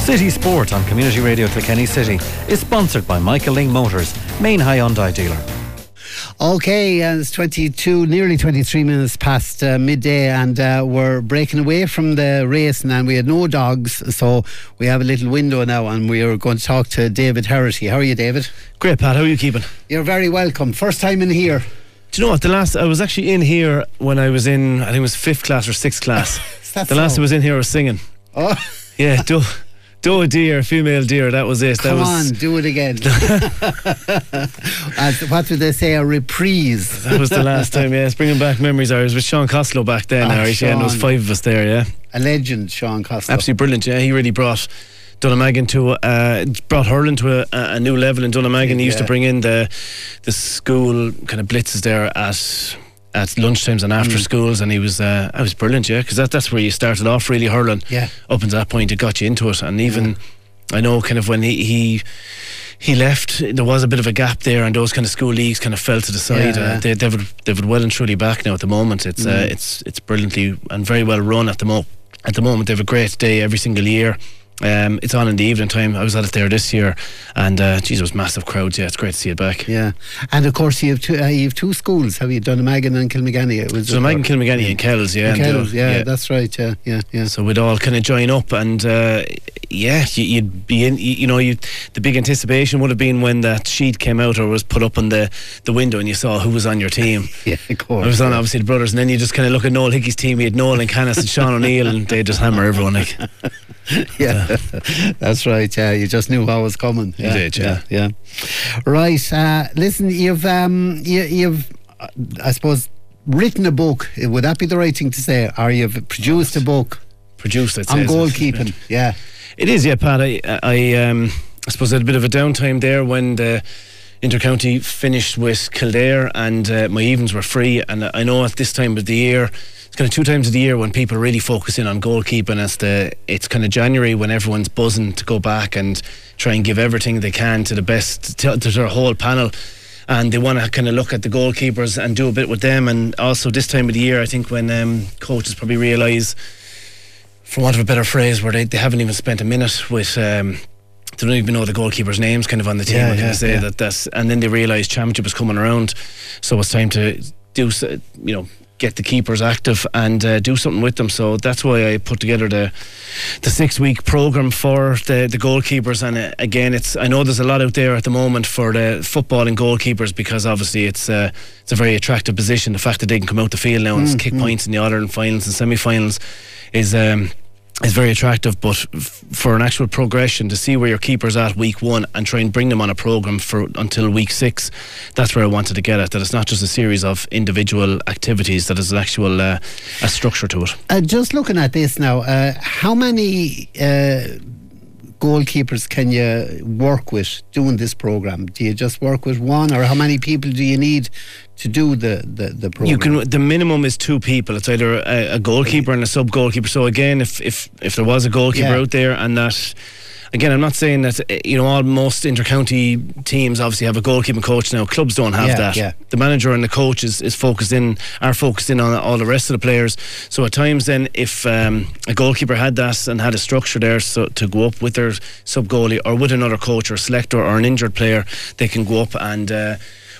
City Sport on Community Radio Kilkenny City is sponsored by Michael Lyng Motors, main Hyundai dealer. Okay, uh, it's 22, nearly 23 minutes past uh, midday, and uh, we're breaking away from the race, and we had no dogs, so we have a little window now, and we are going to talk to David Herity. How are you, David? Great, Pat. How are you keeping? You're very welcome. First time in here. Do you know what? The last I was actually in here when I was in, I think it was fifth class or sixth class. the last I was in here, I was singing. Oh, Yeah, do, do a deer, female deer. That was it. come that on, was, do it again. As, what would they say? A reprise. That was the last time. Yeah, it's bringing back memories. I was with Sean Costello back then. Ah, Irish, yeah, and there was five of us there. Yeah, A legend, Sean Costello. absolutely brilliant. Yeah, he really brought. Dunnamaggin to uh, brought hurling to a, a new level in Dunnamaggin. He used Yeah. to bring in the the school kind of blitzes there at at lunchtimes and Mm. after schools, and he was uh, I was brilliant, yeah, because that, that's where you started off really hurling. Yeah. Up until that point, it got you into it, and even I know kind of when he. he he left. There was a bit of a gap there, and those kind of school leagues kind of fell to the side. Yeah, yeah. Uh, they, they've they've well and truly back now at the moment. It's uh, Mm. it's it's brilliantly and very well run at the mo. At the moment, they have a great day every single year. Um, it's on in the evening time. I was at it there this year, and uh, geez, it was massive crowds. Yeah, it's great to see it back. Yeah, and of course you have two. Uh, you have two schools. Have you Dunnamaggin and Kilmaganny? It was So Megan Kilmaganny and Kells, yeah, And uh, Kells, yeah, that's right. Yeah, yeah, yeah. So we'd all kind of join up, and uh, yeah, you, you'd be in. You, you know, you the big anticipation would have been when that sheet came out or was put up on the, the window, and you saw who was on your team. Yeah, of course. I was on obviously the brothers, and then you just kind of look at Noel Hickey's team. He had Noel and Canis and Sean O'Neill, and they just hammer everyone. Like, yeah, that's right. Yeah, you just knew what was coming. You yeah, did, yeah. yeah. Right. Uh, listen, you've um, you, you've, uh, I suppose, written a book. Would that be the right thing to say? Or you've produced a book produced, I'd say. on is it? goalkeeping? Yeah. It is, yeah, Pat. I, I, um, I suppose I had a bit of a downtime there when the intercounty finished with Kildare and uh, my evens were free. And I know at this time of the year, it's kind of two times of the year when people really focus in on goalkeeping. It's the it's kind of January when everyone's buzzing to go back and try and give everything they can to the best to, to their whole panel. And they want to kind of look at the goalkeepers and do a bit with them. And also this time of the year, I think when um, coaches probably realise for want of a better phrase, where they, they haven't even spent a minute with. Um, they don't even know the goalkeepers' names, kind of on the team. Yeah, can yeah, say yeah. that that's, and then they realise championship is coming around, so it's time to do, you know, get the keepers active and uh, do something with them. So that's why I put together the the six week program for the the goalkeepers. And uh, again, it's I know there's a lot out there at the moment for the footballing goalkeepers because obviously it's uh, it's a very attractive position. The fact that they can come out the field now and Mm, kick points in the Ireland finals and semi finals is. Um, is very attractive, but f- for an actual progression to see where your keeper's at week one and try and bring them on a program for until week six, that's where I wanted to get at. That it's not just a series of individual activities; that is an actual uh, a structure to it. Uh, just looking at this now, uh, how many uh, goalkeepers can you work with doing this program? Do you just work with one, or how many people do you need to do the the, the program? You can. The minimum is two people. It's either a, a goalkeeper and a sub goalkeeper. So again, if if if there was a goalkeeper Yeah. out there and that. Again, I'm not saying that eh, you know all most inter-county teams obviously have a goalkeeping coach now. Clubs don't have Yeah, that. yeah. The manager and the coach is, is focused in are focused in on all the rest of the players. So at times, then if um, a goalkeeper had that and had a structure there, so to go up with their sub goalie or with another coach or selector or an injured player, they can go up and. Uh,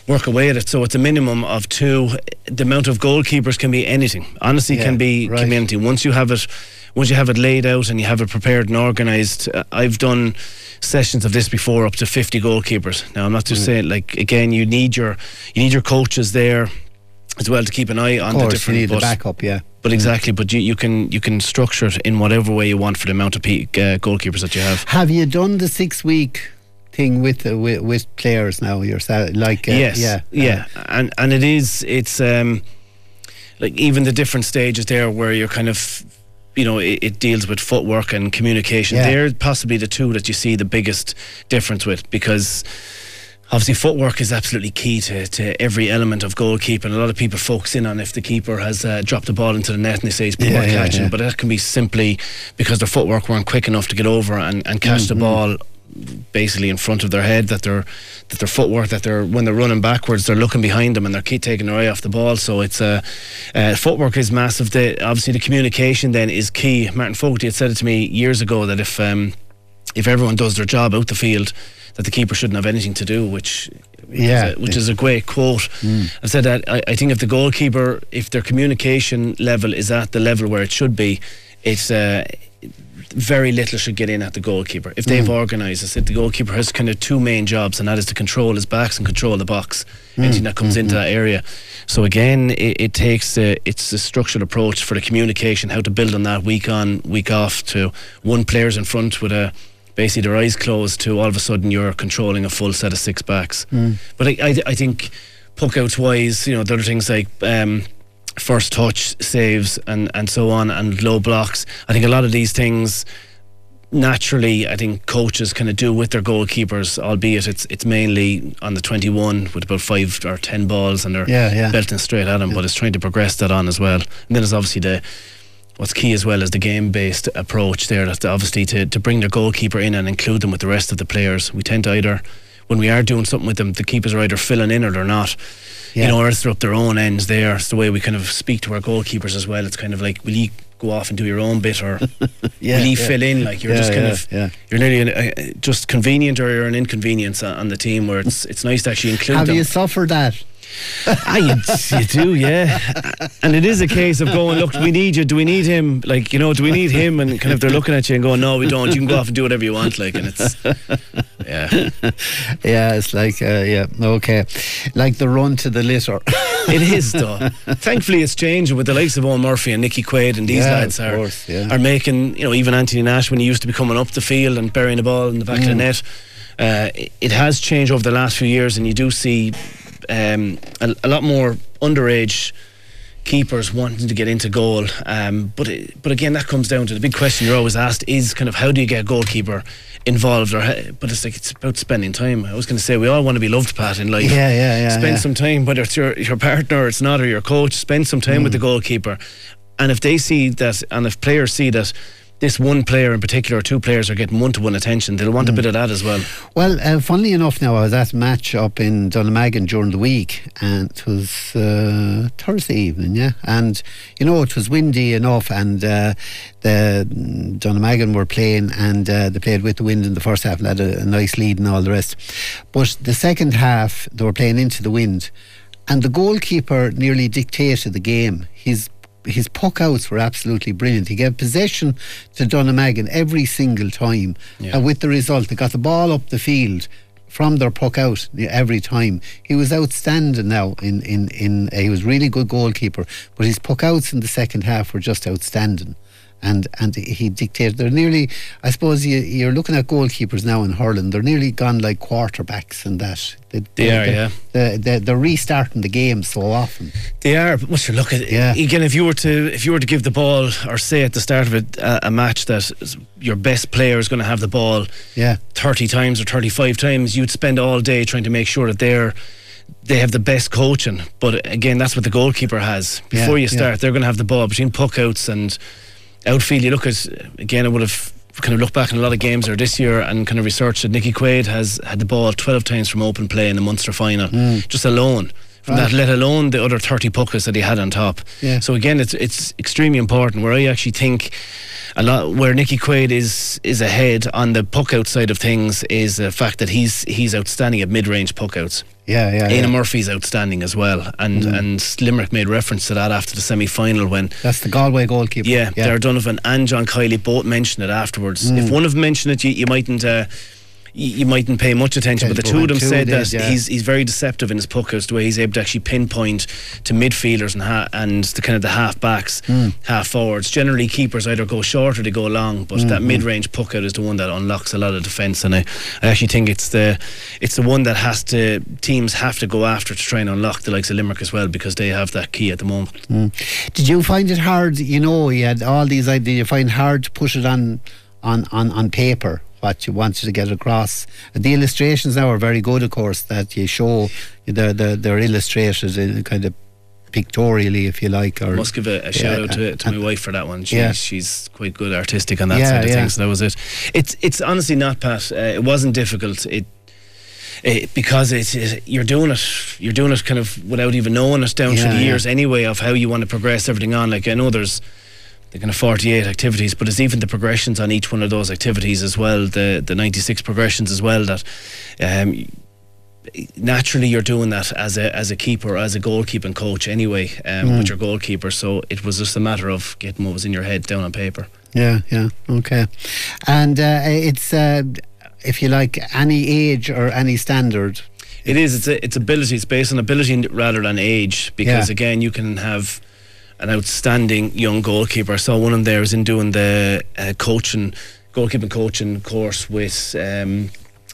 work away at it. So it's a minimum of two. The amount of goalkeepers can be anything. Honestly, Yeah, can be right. anything. Once you have it, once you have it laid out and you have it prepared and organised. Uh, I've done sessions of this before, up to fifty goalkeepers. Now I'm not Mm. just saying like again, you need your you need your coaches there as well to keep an eye on of the course, you different. need the but- backup. Yeah. but exactly, but you, you can you can structure it in whatever way you want for the amount of pe- uh, goalkeepers that you have. Have you done the six week thing with uh, with, with players now yourself? Like uh, yes, yeah, yeah, and and it is it's um like even the different stages there where you're kind of you know it, it deals with footwork and communication. Yeah. They're possibly the two that you see the biggest difference with because. Obviously, footwork is absolutely key to, to every element of goalkeeping. A lot of people focus in on if the keeper has uh, dropped the ball into the net and they say he's poor Yeah, yeah, catching, yeah. but that can be simply because their footwork weren't quick enough to get over and, and catch Mm-hmm. the ball basically in front of their head that their that their footwork that they're when they're running backwards they're looking behind them and they're keep taking their eye off the ball so it's uh, uh, footwork is massive the, obviously the communication then is key Martin Fogarty had said it to me years ago that if um, if everyone does their job out the field, that the keeper shouldn't have anything to do, which Yeah. is a, which is a great quote. I've said that I, I think if the goalkeeper, if their communication level is at the level where it should be, it's uh, very little should get in at the goalkeeper. If they've mm. organised, I said the goalkeeper has kind of two main jobs, and that is to control his backs and control the box. Mm. Anything that comes mm-hmm. into that area. So again, it, it takes a, it's a structured approach for the communication, how to build on that week on, week off. To one player's in front with a basically their eyes closed to all of a sudden you're controlling a full set of six backs. Mm. But I, I, I think puck outs wise, you know, there are things like. Um, first touch saves and, and so on and low blocks. I think a lot of these things naturally I think coaches kind of do with their goalkeepers, albeit it's it's mainly on the 21 with about five or 10 balls and they're Yeah, yeah. belting straight at them, but it's trying to progress that on as well. And then there's obviously the what's key as well is the game based approach there. That's obviously to, to bring their goalkeeper in and include them with the rest of the players. We tend to either when we are doing something with them, the keepers are either filling in or they're not. Yeah. You know, or else they're up their own ends there. It's the way we kind of speak to our goalkeepers as well. It's kind of like, will you go off and do your own bit or Yeah, will you yeah. fill in? Like you're just kind of, yeah. you're nearly an, uh, just convenient or you're an inconvenience on, on the team where it's it's nice to actually include Have them. you suffered that? Ah, you, you do, yeah. And it is a case of going, look, do we need you? Do we need him? Like, you know, do we need him? And kind of they're looking at you and going, no, we don't. You can go off and do whatever you want. Like, and it's, yeah, Yeah, it's like, uh, yeah, okay. Like the run to the litter. it is though. Thankfully, it's changing with the likes of Eoin Murphy and Nicky Quaid, and these Yeah, lads are course, yeah. are making, you know, even Anthony Nash when he used to be coming up the field and burying the ball in the back of the Mm. net. Uh, it, it has changed over the last few years, and you do see um, a, a lot more underage keepers wanting to get into goal. Um, but it, but again, that comes down to the big question you're always asked is kind of how do you get a goalkeeper involved? Or how- but it's like it's about spending time. I was going to say we all want to be loved, Pat, in life. Yeah, yeah, yeah, Spend yeah. some time, whether it's your your partner or it's not, or your coach. Spend some time Mm. with the goalkeeper, and if they see that, and if players see that. This one player in particular, or two players are getting one-to-one attention. They'll Mm. want a bit of that as well. Well, uh, funnily enough, now I was at a match up in Dunnamaggin during the week, and it was uh, Thursday evening, yeah. And you know, it was windy enough, and uh, the Dunnamaggin were playing, and uh, they played with the wind in the first half, and had a, a nice lead and all the rest. But the second half, they were playing into the wind, and the goalkeeper nearly dictated the game. His his puck outs were absolutely brilliant. He gave possession to Dunnamaggin every single time, Yeah. and with the result, they got the ball up the field from their puck out every time. He was outstanding now. In in in uh, he was really good goalkeeper, but his puck outs in the second half were just outstanding. And and he dictated. They're nearly. I suppose you, you're looking at goalkeepers now in hurling. They're nearly gone like quarterbacks and that. They, They are, yeah. They, they, they're restarting the game so often. They are, but once you look at it, Yeah. again, if you were to if you were to give the ball or say at the start of it a, a match that your best player is going to have the ball Yeah. thirty times or thirty five times, you'd spend all day trying to make sure that they're they have the best coaching. But again, that's what the goalkeeper has. Yeah, Before you yeah. start, they're going to have the ball between puckouts and outfield. You look at again, I would have kind of looked back in a lot of games or this year and kind of researched that Nicky Quaid has had the ball 12 times from open play in the Munster final, just alone. From Mm. Right. that, let alone the other 30 puckers that he had on top. Yeah. So again, it's it's extremely important. Where I actually think a lot where Nicky Quaid is is ahead on the puck out side of things is the fact that he's he's outstanding at mid range puck outs. Yeah, yeah. Éanna yeah. Murphy's outstanding as well, and and Limerick made reference to that after the semi final when That's the Galway goalkeeper. yeah, Darragh Donovan and John Kiely both mentioned it afterwards. Mm. If one of them mentioned it, you, you mightn't. Uh, you, you mightn't pay much attention, but the two of them two said that yeah. he's he's very deceptive in his puckers, the way he's able to actually pinpoint to midfielders and ha- and the kind of the half backs, Hmm. half forwards. Generally, keepers either go short or they go long, but Hmm, that mid range puck out is the one that unlocks a lot of defence, and I, I actually think it's the it's the one that has to teams have to go after to try and unlock the likes of Limerick as well because they have that key at the moment. Did you find it hard? You know, you had all these ideas. You find hard to put it on, on, on, on paper? What you wanted to get across. The illustrations now are very good, of course. That you show they're they're, they're illustrated in kind of pictorially, if you like. Or must give a, a shout out to, to and- my wife for that one. She, Yeah. She's quite good artistic on that Yeah, side of yeah. things. That was it. It's it's honestly not Pat. Uh, it wasn't difficult. It. It, because it's it, you're doing it, you're doing it kind of without even knowing it down Yeah, through the yeah. years anyway of how you want to progress everything on. Like I know there's the kind of 48 activities, but it's even the progressions on each one of those activities as well, the the 96 progressions as well that. Um, naturally you're doing that as a as a keeper as a goalkeeping coach anyway um, Mm. with your goalkeeper so it was just a matter of getting what was in your head down on paper Yeah, yeah, okay. And uh, it's, uh, if you like, any age or any standard. It is. It's a, it's ability. It's based on ability rather than age. Because Yeah. again, you can have an outstanding young goalkeeper. I saw one of them there was in doing the uh, coaching, goalkeeping coaching course with um,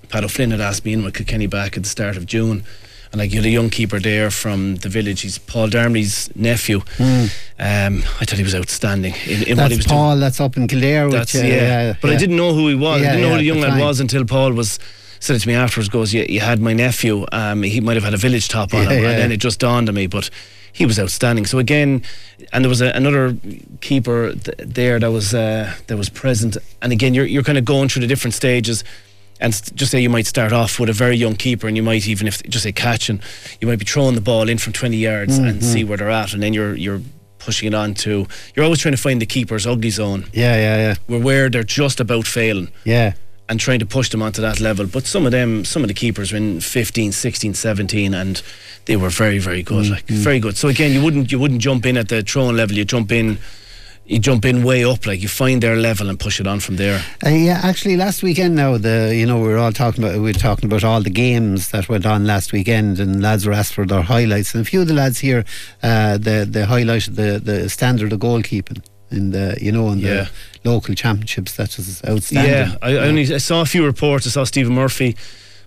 Pat O'Flynn had asked me in with Kilkenny back at the start of June. And like you had a young keeper there from the village. He's Paul Darmley's nephew. Um, I thought he was outstanding in, in what he was doing. Paul, doing. that's up in Kildare. Which, uh, yeah. But I didn't know who he was. Yeah, I didn't know yeah, who the young lad was until Paul was said it to me afterwards. Goes, you, you had my nephew. Um, he might have had a village top on Yeah, him, yeah, and then it just dawned on me. But he was outstanding. So again, and there was a, another keeper th- there that was uh, that was present. And again, you're you're kind of going through the different stages. And st- just say you might start off with a very young keeper, and you might even if just say catching, you might be throwing the ball in from 20 yards and see where they're at, and then you're you're pushing it on to. You're always trying to find the keeper's ugly zone Yeah, yeah, yeah. where where they're just about failing Yeah. And trying to push them onto that level. But some of them, some of the keepers were in 15, 16, 17 and they were very, very good. Like very good. So again, you wouldn't you wouldn't jump in at the throwing level, you jump in you jump in way up, like you find their level and push it on from there. Uh, yeah, actually, last weekend now, the you know we were all talking about we were talking about all the games that went on last weekend, and lads were asked for their highlights, and a few of the lads here, uh, the they highlighted the the standard of goalkeeping in the you know in the Yeah. local championships. That was outstanding. Yeah, I, I only I saw a few reports. I saw Stephen Murphy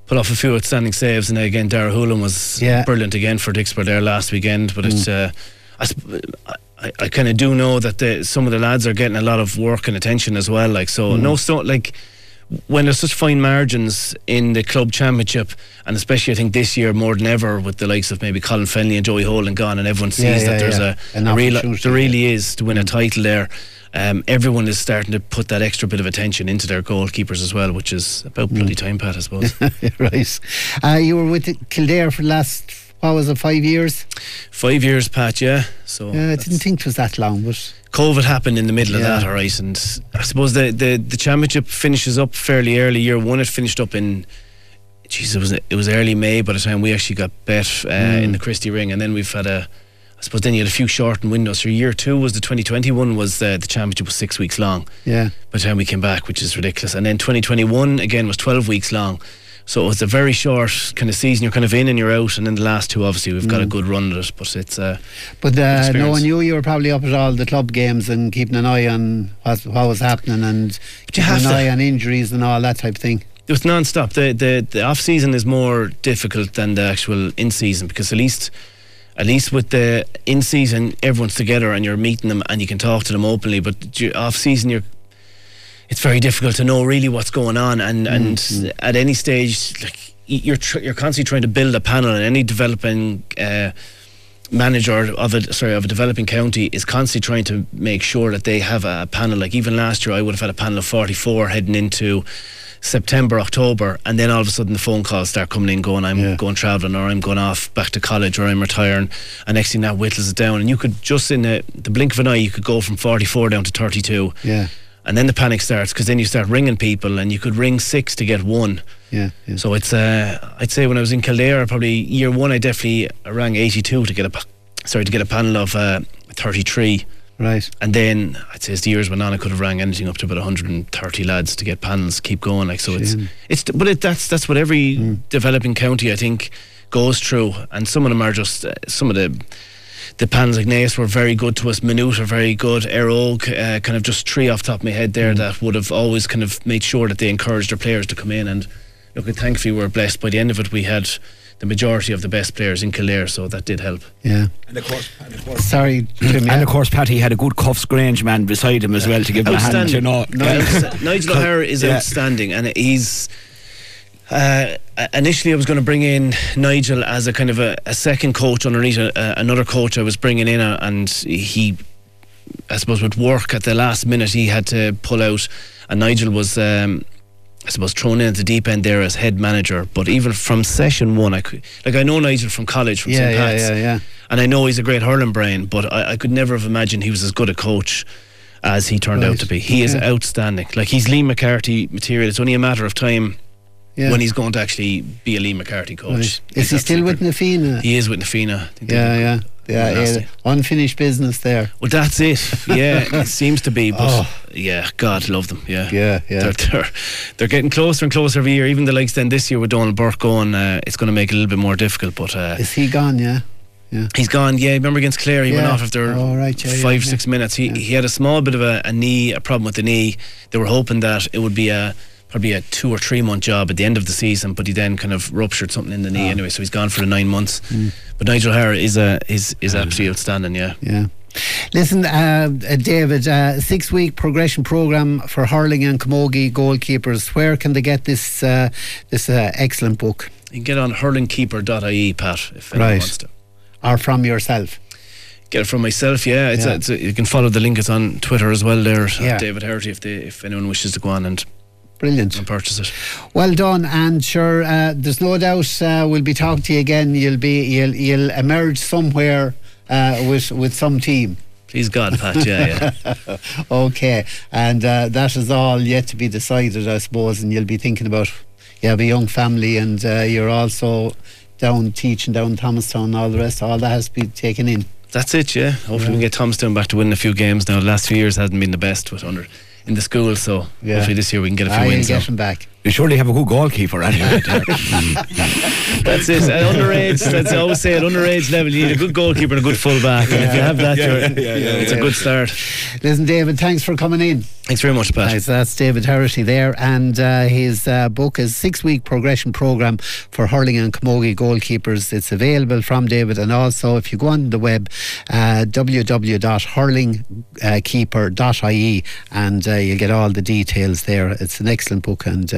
put off a few outstanding saves, and again, Dara Hoolan was Yeah. brilliant again for Dixper there last weekend. But it's uh, I, I, I kind of do know that the, some of the lads are getting a lot of work and attention as well. Like so, no, so like when there's such fine margins in the club championship, and especially I think this year more than ever with the likes of maybe Colin Fennelly and Joey Holden gone, and everyone sees Yeah, that there's yeah. a, a real there really is to win a title there. Um, everyone is starting to put that extra bit of attention into their goalkeepers as well, which is about bloody time, Pat, I suppose. right. Uh, you were with Kildare for the last what was it five years? Five years, Pat, yeah. So Yeah, I didn't think it was that long, but COVID happened in the middle of Yeah. that, all right. And I suppose the, the, the championship finishes up fairly early. Year one, it finished up in, jeez, it was it was early May by the time we actually got bet uh, Mm. in the Christy Ring, and then we've had a. I suppose then you had a few shortened windows. So year two was the 2021 was uh, the championship was six weeks long yeah, by the time we came back, which is ridiculous. And then 2021 again was 12 weeks long. So it was a very short kind of season. You're kind of in and you're out, and then the last two, obviously, we've got a good run at it. But it's uh, but uh, Experience. knowing you, you were probably up at all the club games and keeping an eye on what, what was happening and keeping an to. eye on injuries and all that type of thing. it was non-stop. The, the the off season is more difficult than the actual in season because at least at least with the in season everyone's together and you're meeting them and you can talk to them openly. But off season you're it's very difficult to know really what's going on. And and at any stage like you're tr- you're constantly trying to build a panel and any developing uh, manager of a sorry of a developing county is constantly trying to make sure that they have a panel. Like even last year I would have had a panel of 44 heading into September October and then all of a sudden the phone calls start coming in going I'm Yeah. going travelling or I'm going off back to college or I'm retiring and next thing that whittles it down. And you could just in the, the blink of an eye you could go from 44 down to 32 Yeah, and then the panic starts because then you start ringing people and you could ring six to get one yeah, yeah. so it's uh, I'd say when I was in Kildare probably year one I definitely rang 82 to get a sorry to get a panel of uh, 33 right. and then I'd say as the years went on I could have rang anything up to about 130 lads to get panels keep going like so it's Shame. it's but it, that's that's what every developing county I think goes through and some of them are just uh, some of the the Pans Ignaeus were very good to us. Minute are very good. Aerogue, uh, kind of just three off the top of my head there that would have always kind of made sure that they encouraged their players to come in. And look, thankfully we were blessed. By the end of it, we had the majority of the best players in Kildare, so that did help. Yeah. And of course, and of course, Sorry, Jim. yeah. and of course, Patty had a good Cuffesgrange man beside him as well to give him a hand. You know, Nigel, Nigel O'Hara is Yeah. outstanding, and he's. Uh, initially, I was going to bring in Nigel as a kind of a, a second coach underneath a, a, another coach I was bringing in, uh, and he, I suppose, would work at the last minute, he had to pull out, and Nigel was. Um, I suppose thrown in at the deep end there as head manager, but even from session one, I could like I know Nigel from college from yeah, St Pat's, yeah, yeah. and I know he's a great hurling brain, but I, I could never have imagined he was as good a coach as he turned out to be. He is outstanding. Like he's Liam MacCarthy material. It's only a matter of time Yeah. when he's going to actually be a Liam MacCarthy coach. Right. Is he still with Na Fianna? He is with Na Fianna. Yeah, yeah. Yeah, yeah. Unfinished business there. Well, that's it. Yeah, it seems to be. But Oh. yeah, God love them. Yeah, Yeah, yeah. They're, they're they're getting closer and closer every year. Even the likes then this year with Donal Burke going, uh, it's going to make it a little bit more difficult. But uh, Is he gone? Yeah. Yeah. he's gone. Yeah, remember against Clare, he went off after Oh, right, yeah, yeah, five yeah. six minutes. He Yeah. he had a small bit of a, a knee, a problem with the knee. They were hoping that it would be a probably a two or three month job at the end of the season, but he then kind of ruptured something in the knee Ah. anyway, so he's gone for the nine months. Mm. But Nigel O'Hara is a is is absolutely outstanding. Yeah. Yeah. Listen, uh, David, uh, six week progression program for hurling and camogie goalkeepers. Where can they get this uh, this uh, excellent book? You can get on hurlingkeeper.ie, Pat, if anyone Right. wants to. Or from yourself? Get it from myself, yeah. It's, Yeah. A, it's a, you can follow the link. It's on Twitter as well. There, Yeah. David Herity. If they, if anyone wishes to go on and, Brilliant. and purchase it. Well done, and sure, uh, there's no doubt uh, we'll be talking to you again. You'll be you'll you'll emerge somewhere uh, with with some team. Please God, Pat. Yeah, yeah. Okay, and uh, that is all yet to be decided, I suppose. And you'll be thinking about you have a young family, and uh, you're also down teaching down Thomastown and all the rest. All that has to be taken in. That's it. Yeah. Hopefully we can get Thomastown back to winning a few games. Now, the last few years hasn't been the best with under in the school. So Yeah. hopefully this year we can get a few will wins. get him back. You surely have a good goalkeeper anyway. That's it. At underage, that's I always say at underage level, you need a good goalkeeper and a good fullback. And if you have that, Yeah, you're, yeah, yeah, yeah, it's a good start. Listen, David, thanks for coming in. Thanks very much, Pat. Right, so that's David Herity there, and uh, his uh, book is Six Week Progression Program for Hurling and Camogie Goalkeepers. It's available from David, and also if you go on the web, uh, www.hurlingkeeper.ie, and uh, you'll get all the details there. It's an excellent book, and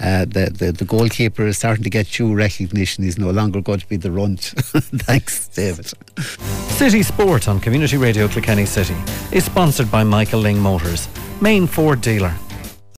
uh, uh, the, the the goalkeeper is starting to get due recognition. He's no longer going to be the runt. Thanks, David. City Sport on Community Radio Kilkenny City is sponsored by Michael Lyng Motors, main Ford dealer